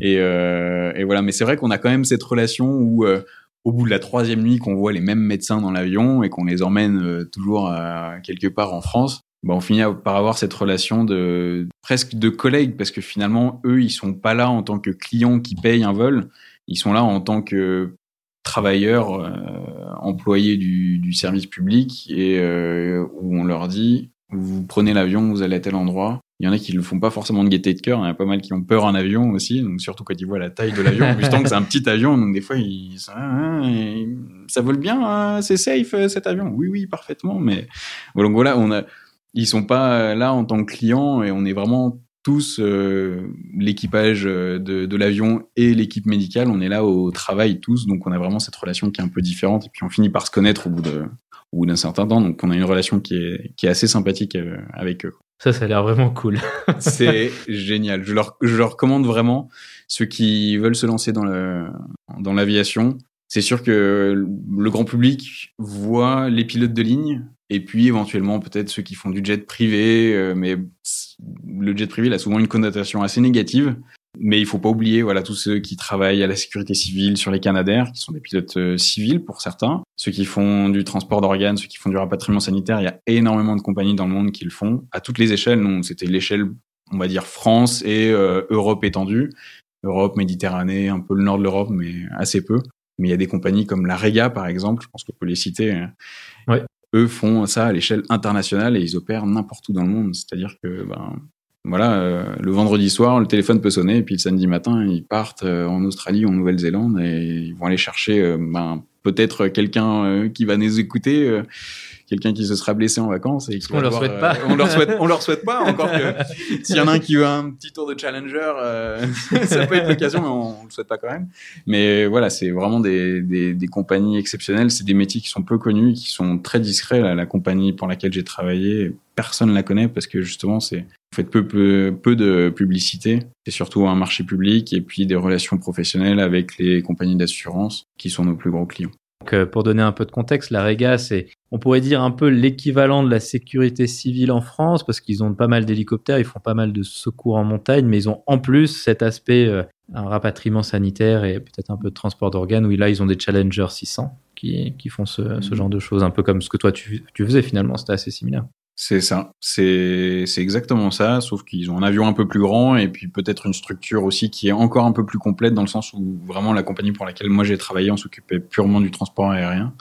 Et, euh, voilà. Mais c'est vrai qu'on a quand même cette relation où, euh, au bout de la troisième nuit, qu'on voit les mêmes médecins dans l'avion et qu'on les emmène euh, toujours quelque part en France, bah, on finit par avoir cette relation de presque de collègues, parce que finalement, eux, ils sont pas là en tant que clients qui payent un vol, ils sont là en tant que travailleurs euh, employés du, du, service public et euh, où on leur dit vous prenez l'avion, vous allez à tel endroit. Il y en a qui le font pas forcément de gaieté de cœur. Il y en a pas mal qui ont peur en avion aussi, donc surtout quand ils voient la taille de l'avion. Plus, tant que c'est un petit avion, donc des fois, ils, ça, ça vole bien, hein, c'est safe cet avion? Oui, oui, parfaitement. Mais donc voilà, on a, ils sont pas là en tant que clients et on est vraiment tous, euh, l'équipage euh, de, l'avion et l'équipe médicale, on est là au travail tous, donc on a vraiment cette relation qui est un peu différente, et puis on finit par se connaître au bout d'un certain temps, donc on a une relation qui est, assez sympathique euh, avec eux. Ça, ça a l'air vraiment cool. c'est génial. Je leur, je leur recommande vraiment ceux qui veulent se lancer dans dans l'aviation. C'est sûr que le grand public voit les pilotes de ligne et puis éventuellement peut-être ceux qui font du jet privé, mais le jet privé il a souvent une connotation assez négative. Mais il faut pas oublier, voilà, tous ceux qui travaillent à la sécurité civile sur les Canadaires, qui sont des pilotes euh, civils pour certains, ceux qui font du transport d'organes, ceux qui font du rapatriement sanitaire. Il y a énormément de compagnies dans le monde qui le font à toutes les échelles. Nous, c'était l'échelle, on va dire France et euh, Europe étendue, Europe, Méditerranée, un peu le nord de l'Europe, mais assez peu. Mais il y a des compagnies comme la Rega, par exemple, je pense qu'on peut les citer. hein. Ouais. Eux font ça à l'échelle internationale et ils opèrent n'importe où dans le monde. C'est-à-dire que, ben, voilà, euh, le vendredi soir, le téléphone peut sonner, et puis le samedi matin, ils partent euh, en Australie ou en Nouvelle-Zélande et ils vont aller chercher euh, ben, peut-être quelqu'un qui va nous écouter, quelqu'un qui se sera blessé en vacances. Et qu'on leur souhaite pas. on leur souhaite, on leur souhaite pas, encore que s'il y en a un qui veut un petit tour de challenger, euh, ça peut être l'occasion, mais on, on le souhaite pas quand même. Mais voilà, c'est vraiment des, des, des compagnies exceptionnelles. C'est des métiers qui sont peu connus, qui sont très discrets. La, la compagnie pour laquelle j'ai travaillé, personne la connaît parce que justement, c'est vous faites peu, peu, peu de publicité. C'est surtout un marché public et puis des relations professionnelles avec les compagnies d'assurance qui sont nos plus gros clients. Donc, pour donner un peu de contexte, la Rega, c'est, on pourrait dire un peu l'équivalent de la sécurité civile en France, parce qu'ils ont pas mal d'hélicoptères, ils font pas mal de secours en montagne, mais ils ont en plus cet aspect, euh, un rapatriement sanitaire et peut-être un peu de transport d'organes, où là, ils ont des Challenger 600 qui, qui font ce, ce genre de choses, un peu comme ce que toi, tu, tu faisais finalement, c'était assez similaire. C'est ça, c'est exactement ça, sauf qu'ils ont un avion un peu plus grand et puis peut-être une structure aussi qui est encore un peu plus complète dans le sens où vraiment la compagnie pour laquelle moi j'ai travaillé, on s'occupait purement du transport aérien.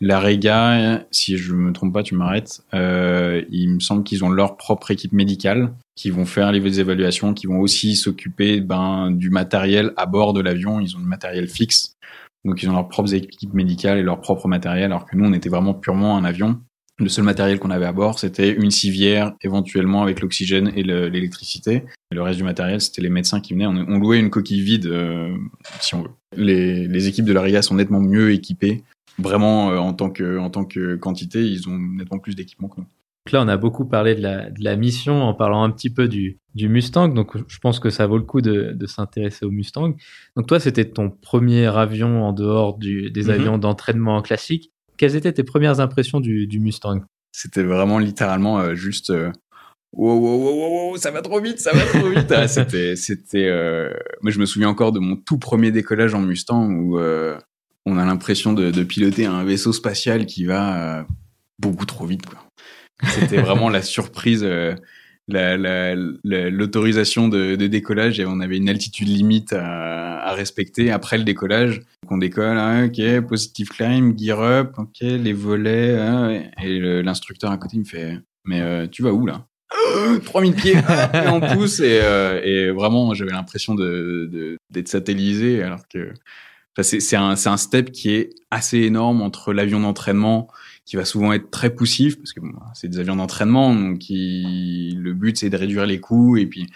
La Rega, si je me trompe pas, tu m'arrêtes, euh, il me semble qu'ils ont leur propre équipe médicale qui vont faire les évaluations, qui vont aussi s'occuper ben, du matériel à bord de l'avion, ils ont du matériel fixe. Donc ils ont leurs propres équipes médicales et leur propre matériel, alors que nous on était vraiment purement un avion. Le seul matériel qu'on avait à bord, c'était une civière, éventuellement avec l'oxygène et le- l'électricité. Et le reste du matériel, c'était les médecins qui venaient. On, on louait une coquille vide, euh, si on veut. Les, les équipes de la Riga sont nettement mieux équipées. Vraiment, euh, en, tant que, en tant que quantité, ils ont nettement plus d'équipement que nous. Donc là, on a beaucoup parlé de la, de la mission en parlant un petit peu du, du Mustang. Donc, je pense que ça vaut le coup de, de s'intéresser au Mustang. Donc, toi, c'était ton premier avion en dehors du, des Mhm. avions d'entraînement classiques. Quelles étaient tes premières impressions du, Mustang? C'était vraiment littéralement euh, juste euh, wow, wow, wow, wow, ça va trop vite, ça va trop vite. Ah, c'était, c'était. Euh... Moi, je me souviens encore de mon tout premier décollage en Mustang où euh, on a l'impression de, piloter un vaisseau spatial qui va beaucoup trop vite. C'était vraiment la surprise. Euh, la- la- la- l'autorisation de, de décollage et on avait une altitude limite à, à respecter après le décollage. Donc on décolle, ah, ok, positive climb, gear up, ok, les volets, ouais. et l'instructeur à côté il me fait, mais euh, tu vas où là? 3000 pieds et on pousse et, euh, et vraiment j'avais l'impression de de- d'être satellisé alors que enfin, c'est un, c'est un step qui est assez énorme entre l'avion d'entraînement qui va souvent être très poussif parce que bon, c'est des avions d'entraînement donc le but c'est de réduire les coûts et puis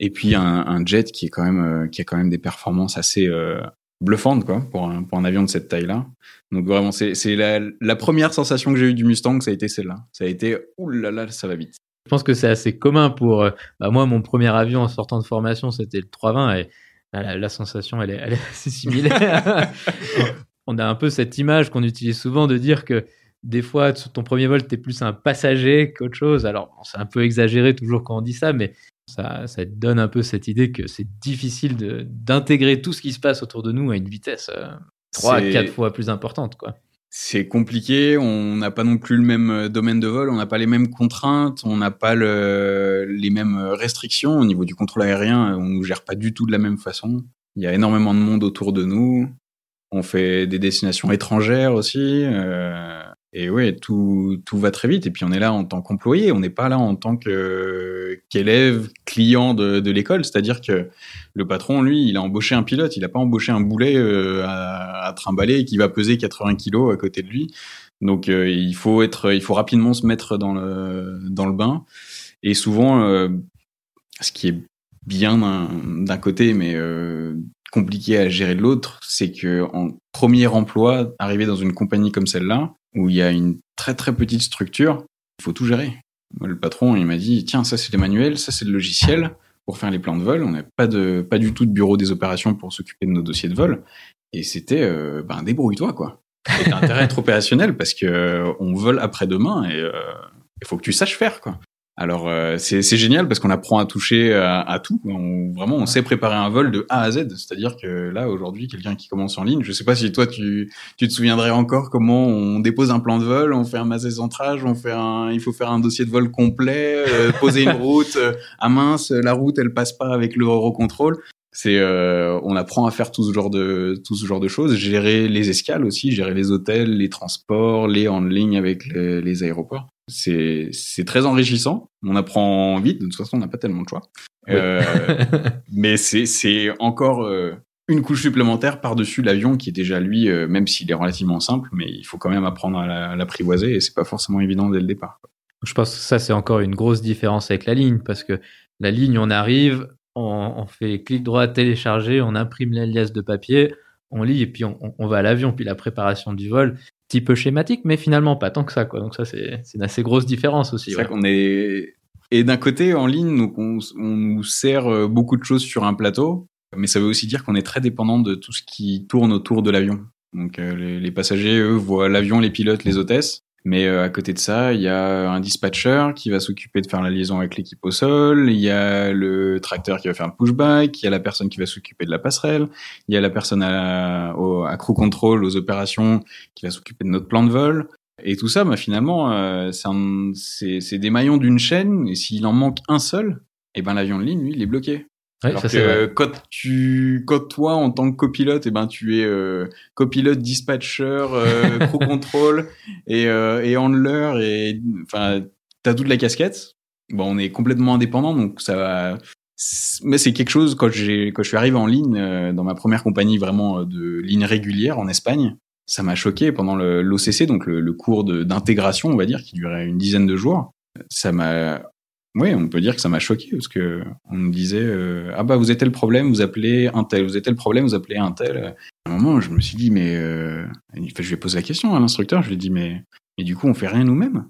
et puis un, un jet qui est quand même euh, qui a quand même des performances assez euh, bluffantes quoi pour un, pour un avion de cette taille là donc vraiment c'est c'est la, la première sensation que j'ai eue du Mustang ça a été celle-là ça a été ouh là là ça va vite Je pense que c'est assez commun pour. euh, bah, moi, mon premier avion en sortant de formation, c'était le 320 et bah, la, la sensation, elle est, elle est assez similaire. On a un peu cette image qu'on utilise souvent de dire que des fois, sur ton premier vol, tu es plus un passager qu'autre chose. Alors, bon, c'est un peu exagéré toujours quand on dit ça, mais ça, ça te donne un peu cette idée que c'est difficile d'intégrer tout ce qui se passe autour de nous à une vitesse euh, trois à C'est- quatre fois plus importante. Quoi. c'est compliqué, on n'a pas non plus le même euh, domaine de vol, on n'a pas les mêmes contraintes, on n'a pas le, les mêmes restrictions au niveau du contrôle aérien, on nous gère pas du tout de la même façon. Il y a énormément de monde autour de nous, on fait des destinations étrangères aussi, euh, et ouais, tout, tout va très vite. Et puis on est là en tant qu'employé, on n'est pas là en tant qu'élève, client de, de l'école, c'est-à-dire que le patron, lui, il a embauché un pilote, il n'a pas embauché un boulet euh, à, à trimballer qui va peser 80 kilos à côté de lui. Donc euh, il faut être, il faut rapidement se mettre dans le dans le bain. Et souvent, euh, ce qui est bien d'un d'un côté, mais euh, compliqué à gérer de l'autre, c'est que en premier emploi, arriver dans une compagnie comme celle-là, où il y a une très très petite structure, il faut tout gérer. Le patron, il m'a dit tiens, ça c'est les manuels, ça c'est le logiciel pour faire les plans de vol. On n'a pas du tout de bureau des opérations pour s'occuper de nos dossiers de vol. Et c'était euh, ben débrouille-toi quoi. Et t'as intérêt à être opérationnel parce que euh, on vole après demain et euh, il faut que tu saches faire quoi. Alors euh, c'est génial parce qu'on apprend à toucher à, à tout. On, vraiment, on sait préparer un vol de A à Z. C'est-à-dire que là aujourd'hui, quelqu'un qui commence en ligne, je sais pas si toi tu tu te souviendrais encore comment on dépose un plan de vol, on fait un massé centrage, on fait un, il faut faire un dossier de vol complet, euh, poser une route. Euh, ah mince, la route elle passe pas avec l'Eurocontrol. C'est, euh, on apprend à faire tout ce genre de tout ce genre de choses, gérer les escales aussi, gérer les hôtels, les transports, les handling avec les, les aéroports. C'est c'est très enrichissant. On apprend vite. De toute façon, on n'a pas tellement de choix. Oui. Euh, mais c'est c'est encore euh, une couche supplémentaire par-dessus l'avion qui est déjà lui, euh, même s'il est relativement simple, mais il faut quand même apprendre à la- à l'apprivoiser et c'est pas forcément évident dès le départ. Je pense que ça, c'est encore une grosse différence avec la ligne, parce que la ligne, on arrive, on, on fait clic droit, télécharger, on imprime l'alias de papier, on lit, et puis on va à l'avion. Puis la préparation du vol, petit peu schématique, mais finalement pas tant que ça. Quoi. Donc ça, c'est c'est une assez grosse différence aussi. C'est ouais. qu'on est et d'un côté en ligne, donc on, on nous sert euh, beaucoup de choses sur un plateau, mais ça veut aussi dire qu'on est très dépendant de tout ce qui tourne autour de l'avion. Donc euh, les, les passagers, eux, voient l'avion, les pilotes, les hôtesses. Mais euh, à côté de ça, il y a un dispatcher qui va s'occuper de faire la liaison avec l'équipe au sol. Il y a le tracteur qui va faire un pushback. Il y a la personne qui va s'occuper de la passerelle. Il y a la personne à, au, crew control, aux opérations, qui va s'occuper de notre plan de vol. Et tout ça, bah, finalement, euh, c'est des maillons d'une chaîne. Et s'il en manque un seul, eh ben l'avion de ligne, lui, il est bloqué. Ouais, Alors ça, que quand tu, quand toi, en tant que copilote, eh ben, tu es euh, copilote, dispatcher, euh, crew control et, euh, et handler et enfin, t'as toute la casquette. Bon, on est complètement indépendant, donc ça va. Mais c'est quelque chose quand j'ai quand je suis arrivé en ligne euh, dans ma première compagnie vraiment euh, de ligne régulière en Espagne, ça m'a choqué pendant l'OCC, donc le, le cours d'intégration, on va dire, qui durait une dizaine de jours. Ça m'a oui, on peut dire que ça m'a choqué parce que on me disait euh, ah bah vous êtes tel problème, vous appelez un tel, vous êtes tel problème, vous appelez un tel. À un moment, je me suis dit mais euh... enfin, je lui ai posé la question à l'instructeur, je lui ai dit mais et du coup on fait rien nous-mêmes?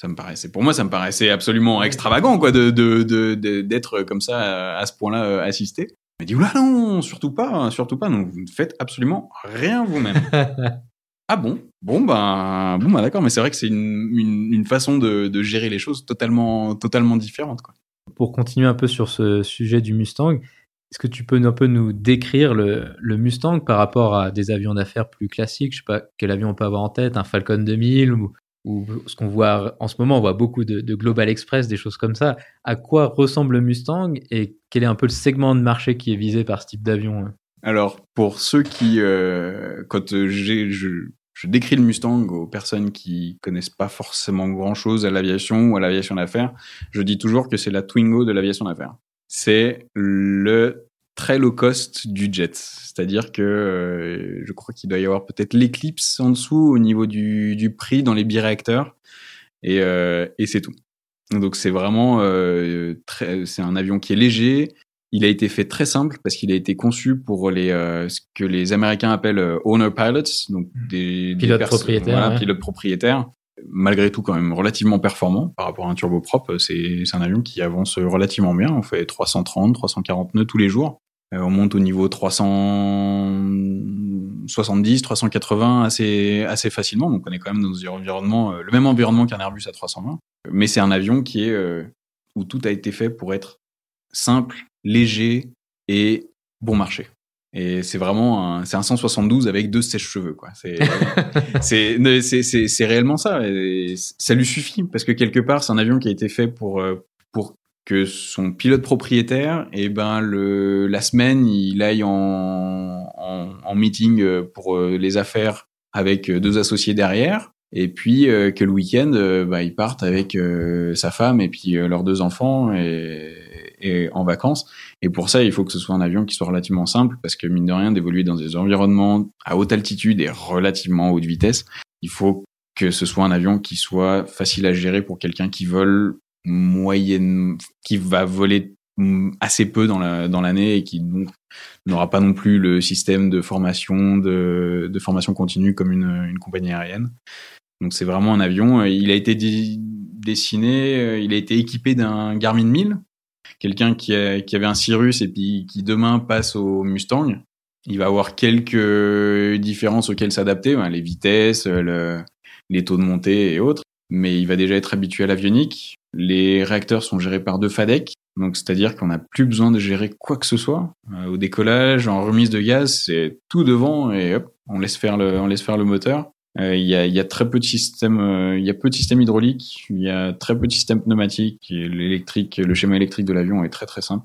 Ça me paraissait pour moi ça me paraissait absolument extravagant quoi de de d'être comme ça à ce point-là euh, assisté. Il m'a dit oula non, surtout pas, surtout pas, donc vous ne faites absolument rien vous-même. Ah bon? Bon ben bon ben d'accord, mais c'est vrai que c'est une, une, façon de, gérer les choses totalement totalement différente quoi. Pour continuer un peu sur ce sujet du Mustang, est-ce que tu peux un peu nous décrire le, le Mustang par rapport à des avions d'affaires plus classiques? Je sais pas quel avion on peut avoir en tête, un Falcon 2000 ou, ou ce qu'on voit en ce moment, on voit beaucoup de, de Global Express, des choses comme ça. À quoi ressemble le Mustang et quel est un peu le segment de marché qui est visé par ce type d'avion hein? Alors pour ceux qui euh, quand euh, je, décris le Mustang aux personnes qui connaissent pas forcément grand chose à l'aviation ou à l'aviation d'affaires, je dis toujours que c'est la Twingo de l'aviation d'affaires. C'est le très low cost du jet. C'est-à-dire que euh, je crois qu'il doit y avoir peut-être l'Eclipse en dessous au niveau du, prix dans les biréacteurs. Et, et c'est tout. Donc c'est vraiment très, c'est un avion qui est léger. Il a été fait très simple parce qu'il a été conçu pour les euh, ce que les Américains appellent euh, owner pilots, donc des, des Pilotes propriétaires, voilà, ouais. pilotes propriétaires. Malgré tout, quand même relativement performant par rapport à un turboprop. C'est c'est un avion qui avance relativement bien. On fait 330, 340 nœuds tous les jours. Euh, on monte au niveau 370, 380 assez, assez facilement. Donc on est quand même dans un environnement, euh, le même environnement qu'un Airbus à 320. Mais c'est un avion qui est euh, où tout a été fait pour être simple, léger et bon marché. Et c'est vraiment un, c'est un 172 avec deux sèches-cheveux, quoi. C'est, c'est, c'est, réellement ça. Et ça lui suffit parce que quelque part, c'est un avion qui a été fait pour, euh, pour que son pilote propriétaire, et ben le, la semaine, il aille en, en, en meeting euh, pour euh, les affaires avec deux associés derrière. Et puis euh, que le week-end, euh, bah, ils partent avec euh, sa femme et puis leurs deux enfants et, et en vacances. Et pour ça, il faut que ce soit un avion qui soit relativement simple, parce que mine de rien, d'évoluer dans des environnements à haute altitude et relativement haute vitesse, il faut que ce soit un avion qui soit facile à gérer pour quelqu'un qui vole moyenne, qui va voler assez peu dans la dans l'année et qui n'aura pas non plus le système de formation de, de formation continue comme une, une compagnie aérienne. Donc c'est vraiment un avion. Il a été dessiné, euh, il a été équipé d'un Garmin 1000 quelqu'un qui, a- qui avait un Cirrus et puis qui demain passe au Mustang, il va avoir quelques différences auxquelles s'adapter, ben, les vitesses, le- les taux de montée et autres, mais il va déjà être habitué à l'avionique. Les réacteurs sont gérés par deux FADEC, donc c'est-à-dire qu'on n'a plus besoin de gérer quoi que ce soit. Euh, au décollage, en remise de gaz, c'est tout devant et hop, on laisse faire le, on laisse faire le moteur. Euh, il y, a, y, a, très peu de systèmes, euh, il y a peu de systèmes hydrauliques, il y a très peu de systèmes pneumatiques. L'électrique, le schéma électrique de l'avion est très très simple.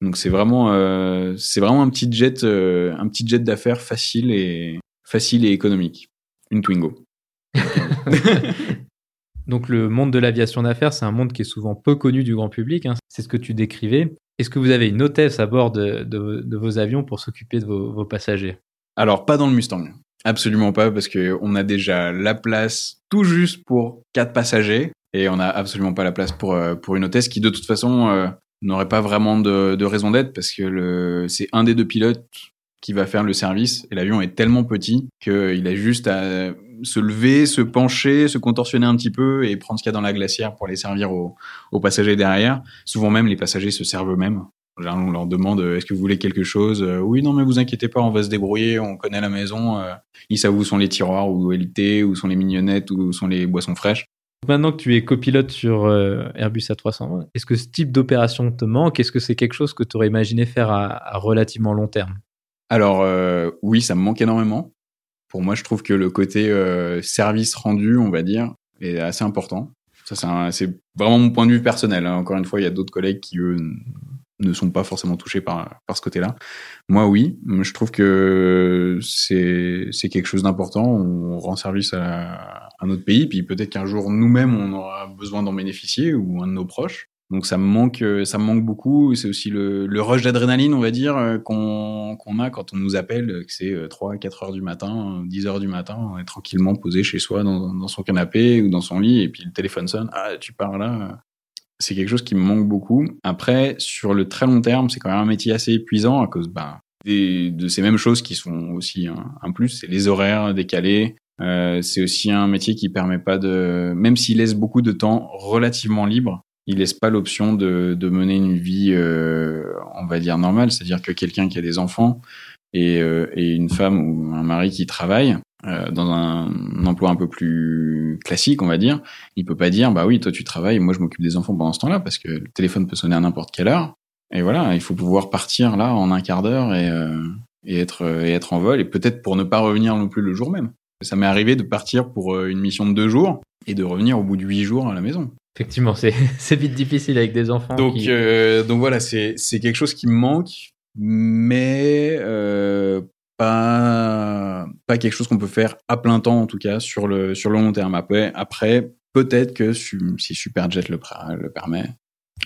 Donc c'est vraiment, euh, c'est vraiment un petit jet, un petit jet d'affaires facile et facile et économique. Une Twingo. Donc le monde de l'aviation d'affaires, c'est un monde qui est souvent peu connu du grand public. Hein. C'est ce que tu décrivais. Est-ce que vous avez une hôtesse à bord de, de, de vos avions pour s'occuper de vos, vos passagers? Alors pas dans le Mustang. Absolument pas, parce que on a déjà la place tout juste pour quatre passagers et on n'a absolument pas la place pour euh, pour une hôtesse qui de toute façon euh, n'aurait pas vraiment de, de raison d'être parce que c'est un des deux pilotes qui va faire le service et l'avion est tellement petit qu'il a juste à se lever, se pencher, se contorsionner un petit peu et prendre ce qu'il y a dans la glacière pour les servir aux, aux passagers derrière. Souvent même, les passagers se servent eux-mêmes. On leur demande euh, est-ce que vous voulez quelque chose euh, Oui, non, mais vous inquiétez pas, on va se débrouiller, on connaît la maison, euh, ils savent où sont les tiroirs, où est le thé, où sont les mignonnettes, où sont les boissons fraîches. Maintenant que tu es copilote sur Airbus A320, est-ce que ce type d'opération te manque? Est-ce que c'est quelque chose que tu aurais imaginé faire à, à relativement long terme? Alors euh, oui, ça me manque énormément. Pour moi, je trouve que le côté euh, service rendu, on va dire, est assez important. Ça, c'est vraiment mon point de vue personnel. Hein. Encore une fois, il y a d'autres collègues qui, eux, ne sont pas forcément touchés par, par ce côté-là. Moi, oui, je trouve que c'est, quelque chose d'important. On rend service à, à notre pays, puis peut-être qu'un jour, nous-mêmes, on aura besoin d'en bénéficier, ou un de nos proches. Donc ça me manque, ça me manque beaucoup. C'est aussi le, rush d'adrénaline, on va dire, qu'on a quand on nous appelle, que c'est 3, 4 heures du matin, 10 heures du matin, on est tranquillement posé chez soi dans, dans son canapé ou dans son lit, et puis le téléphone sonne, ah tu pars là, c'est quelque chose qui me manque beaucoup. Après, sur le très long terme, c'est quand même un métier assez épuisant à cause ben, des, de ces mêmes choses qui sont aussi un, un plus, c'est les horaires décalés. Euh, c'est aussi un métier qui permet pas de, même s'il laisse beaucoup de temps relativement libre, il laisse pas l'option de, de, mener une vie, euh, on va dire normale, c'est-à-dire que quelqu'un qui a des enfants et, euh, et, une femme ou un mari qui travaille euh, dans un, un, emploi un peu plus classique, on va dire, il peut pas dire bah oui toi tu travailles, moi je m'occupe des enfants pendant ce temps-là parce que le téléphone peut sonner à n'importe quelle heure et voilà, il faut pouvoir partir là en un quart d'heure et, euh, et être et être en vol et peut-être pour ne pas revenir non plus le jour même. Ça m'est arrivé de partir pour euh, une mission de deux jours et de revenir au bout de huit jours à la maison. Effectivement, c'est vite difficile avec des enfants. Donc, qui... euh, donc voilà, c'est quelque chose qui me manque, mais euh, pas, quelque chose qu'on peut faire à plein temps, en tout cas, sur le, long terme. Après, peut-être que si Superjet le, permet,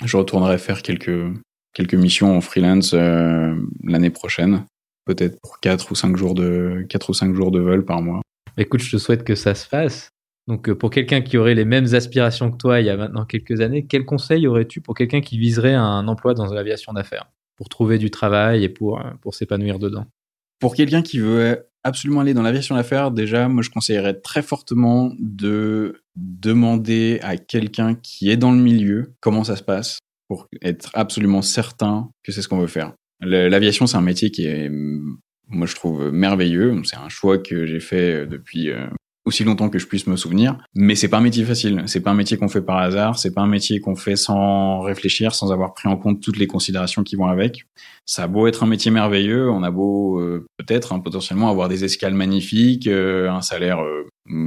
je retournerai faire quelques, quelques missions en freelance euh, l'année prochaine. Peut-être pour 4 ou 5 jours de, 4 ou 5 jours de vol par mois. Écoute, je te souhaite que ça se fasse. Donc, pour quelqu'un qui aurait les mêmes aspirations que toi il y a maintenant quelques années, quel conseil aurais-tu pour quelqu'un qui viserait un emploi dans l'aviation d'affaires? Pour trouver du travail et pour, pour s'épanouir dedans Pour quelqu'un qui veut absolument aller dans l'aviation d'affaires, déjà, moi, je conseillerais très fortement de demander à quelqu'un qui est dans le milieu comment ça se passe pour être absolument certain que c'est ce qu'on veut faire. L'aviation, c'est un métier qui est, moi, je trouve merveilleux. C'est un choix que j'ai fait depuis aussi longtemps que je puisse me souvenir. Mais c'est pas un métier facile. C'est pas un métier qu'on fait par hasard. C'est pas un métier qu'on fait sans réfléchir, sans avoir pris en compte toutes les considérations qui vont avec. Ça a beau être un métier merveilleux, on a beau euh, peut-être hein, potentiellement avoir des escales magnifiques, euh, un salaire euh,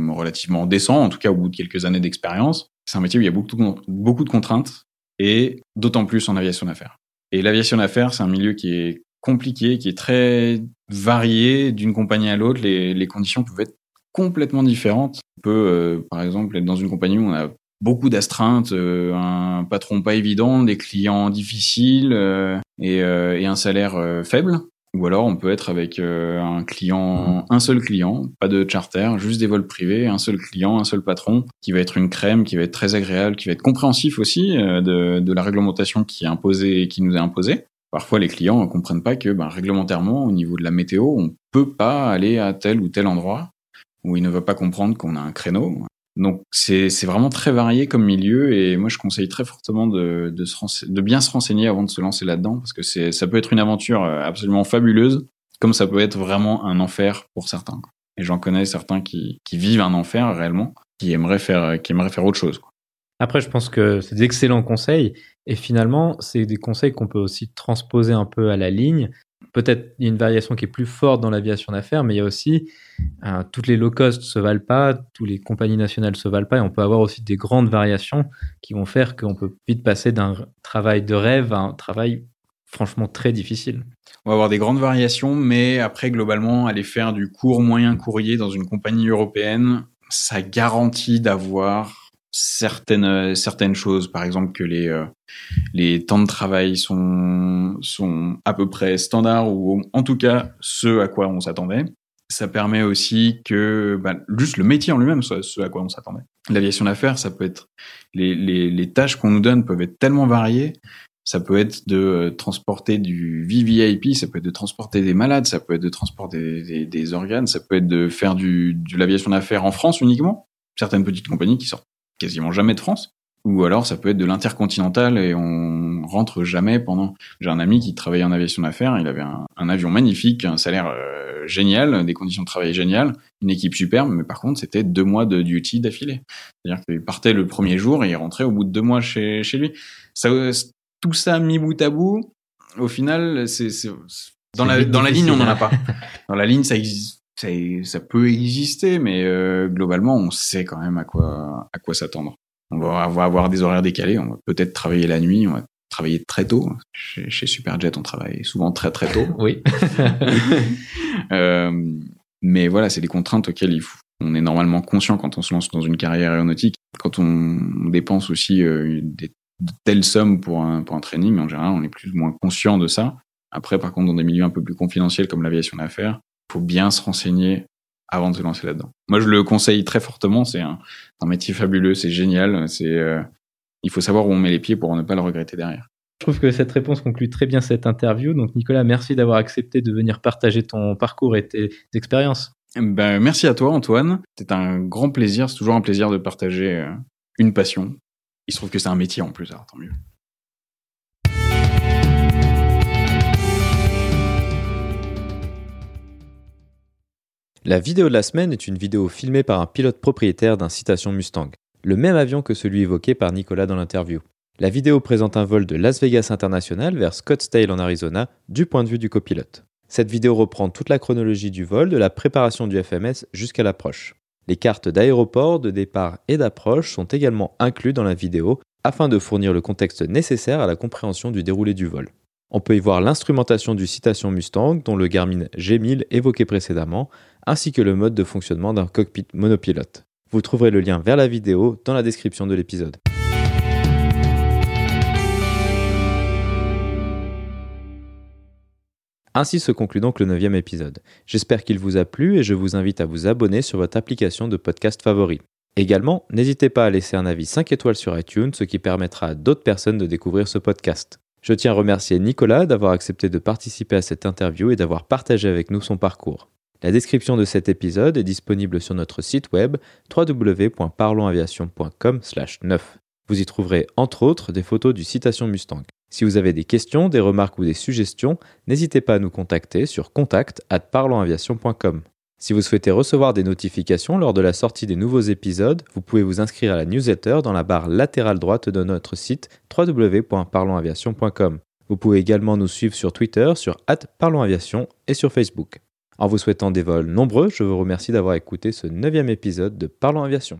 relativement décent, en tout cas au bout de quelques années d'expérience. C'est un métier où il y a beaucoup de, beaucoup de contraintes et d'autant plus en aviation d'affaires. Et l'aviation d'affaires, c'est un milieu qui est compliqué, qui est très varié d'une compagnie à l'autre. Les, les conditions peuvent être complètement différentes. On peut, euh, par exemple, être dans une compagnie où on a beaucoup d'astreintes, euh, un patron pas évident, des clients difficiles euh, et, et, un salaire faible. Ou alors on peut être avec un client, un seul client, pas de charter, juste des vols privés, un seul client, un seul patron, qui va être une crème, qui va être très agréable, qui va être compréhensif aussi de, de la réglementation qui est imposée, qui nous est imposée. Parfois, les clients ne comprennent pas que ben, réglementairement, au niveau de la météo, on peut pas aller à tel ou tel endroit où il ne veut pas comprendre qu'on a un créneau. Donc c'est vraiment très varié comme milieu et moi je conseille très fortement de, de, bien se renseigner avant de se lancer là-dedans parce que ça peut être une aventure euh, absolument fabuleuse comme ça peut être vraiment un enfer pour certains. Et j'en connais certains qui, qui vivent un enfer réellement, qui aimeraient faire qui faire autre chose. Après, je pense que c'est d'excellents conseils. Et finalement, c'est des conseils qu'on peut aussi transposer un peu à la ligne. Peut-être il y a une variation qui est plus forte dans l'aviation d'affaires, mais il y a aussi euh, toutes les low cost se valent pas, toutes les compagnies nationales se valent pas, et on peut avoir aussi des grandes variations qui vont faire qu'on peut vite passer d'un travail de rêve à un travail franchement très difficile. On va avoir des grandes variations, mais après, globalement, aller faire du court moyen courrier dans une compagnie européenne, ça garantit d'avoir certaines certaines choses. Par exemple que les euh, les temps de travail sont sont à peu près standards ou en tout cas ce à quoi on s'attendait. Ça permet aussi que bah, juste le métier en lui-même soit ce à quoi on s'attendait. L'aviation d'affaires ça peut être les les, les tâches qu'on nous donne peuvent être tellement variées. Ça peut être de euh, transporter du VVIP, ça peut être de transporter des malades, ça peut être de transporter des, des, organes, ça peut être de faire du, de l'aviation d'affaires en France uniquement. Certaines petites compagnies qui sortent quasiment jamais de France. Ou alors ça peut être de l'intercontinental et on rentre jamais pendant. J'ai un ami qui travaillait en aviation d'affaires, il avait un, un, avion magnifique, un salaire euh, génial, des conditions de travail géniales, une équipe superbe, mais par contre c'était deux mois de duty d'affilée. C'est-à-dire qu'il partait le premier jour et il rentrait au bout de deux mois chez, chez lui. Ça, tout ça mis bout à bout, au final, c'est dans la dans la ligne on n'en a pas. dans la ligne ça existe, ça, peut exister, mais euh, globalement on sait quand même à quoi à quoi s'attendre. On va, avoir des horaires décalés, on va peut-être travailler la nuit, on va travailler très tôt. Chez, chez Superjet, on travaille souvent très très tôt. oui. euh, mais voilà, c'est des contraintes auxquelles il faut, on est normalement conscient quand on se lance dans une carrière aéronautique. Quand on dépense aussi euh, des de telles sommes pour un, pour un training, mais en général, on est plus ou moins conscient de ça. Après, par contre, dans des milieux un peu plus confidentiels comme l'aviation d'affaires, faut bien se renseigner avant de se lancer là-dedans. Moi, je le conseille très fortement. C'est un, un métier fabuleux, c'est génial. C'est, euh, il faut savoir où on met les pieds pour ne pas le regretter derrière. Je trouve que cette réponse conclut très bien cette interview. Donc, Nicolas, merci d'avoir accepté de venir partager ton parcours et tes expériences. Ben, merci à toi, Antoine. C'est un grand plaisir. C'est toujours un plaisir de partager euh, une passion il se trouve que c'est un métier en plus, alors tant mieux. La vidéo de la semaine est une vidéo filmée par un pilote propriétaire d'un Citation Mustang, le même avion que celui évoqué par Nicolas dans l'interview. La vidéo présente un vol de Las Vegas International vers Scottsdale en Arizona du point de vue du copilote. Cette vidéo reprend toute la chronologie du vol, de la préparation du FMS jusqu'à l'approche. Les cartes d'aéroport, de départ et d'approche sont également inclus dans la vidéo afin de fournir le contexte nécessaire à la compréhension du déroulé du vol. On peut y voir l'instrumentation du Citation Mustang, dont le Garmin G1000 évoqué précédemment, ainsi que le mode de fonctionnement d'un cockpit monopilote. Vous trouverez le lien vers la vidéo dans la description de l'épisode. Ainsi se conclut donc le neuvième épisode. J'espère qu'il vous a plu et je vous invite à vous abonner sur votre application de podcast favori. Également, n'hésitez pas à laisser un avis 5 étoiles sur iTunes, ce qui permettra à d'autres personnes de découvrir ce podcast. Je tiens à remercier Nicolas d'avoir accepté de participer à cette interview et d'avoir partagé avec nous son parcours. La description de cet épisode est disponible sur notre site web www.parlonsaviation.com/9. Vous y trouverez entre autres des photos du Citation Mustang. Si vous avez des questions, des remarques ou des suggestions, n'hésitez pas à nous contacter sur contact@parlonsaviation.com. Si vous souhaitez recevoir des notifications lors de la sortie des nouveaux épisodes, vous pouvez vous inscrire à la newsletter dans la barre latérale droite de notre site www.parlonsaviation.com. Vous pouvez également nous suivre sur Twitter, sur @parlonsaviation et sur Facebook. En vous souhaitant des vols nombreux, je vous remercie d'avoir écouté ce neuvième épisode de Parlons Aviation.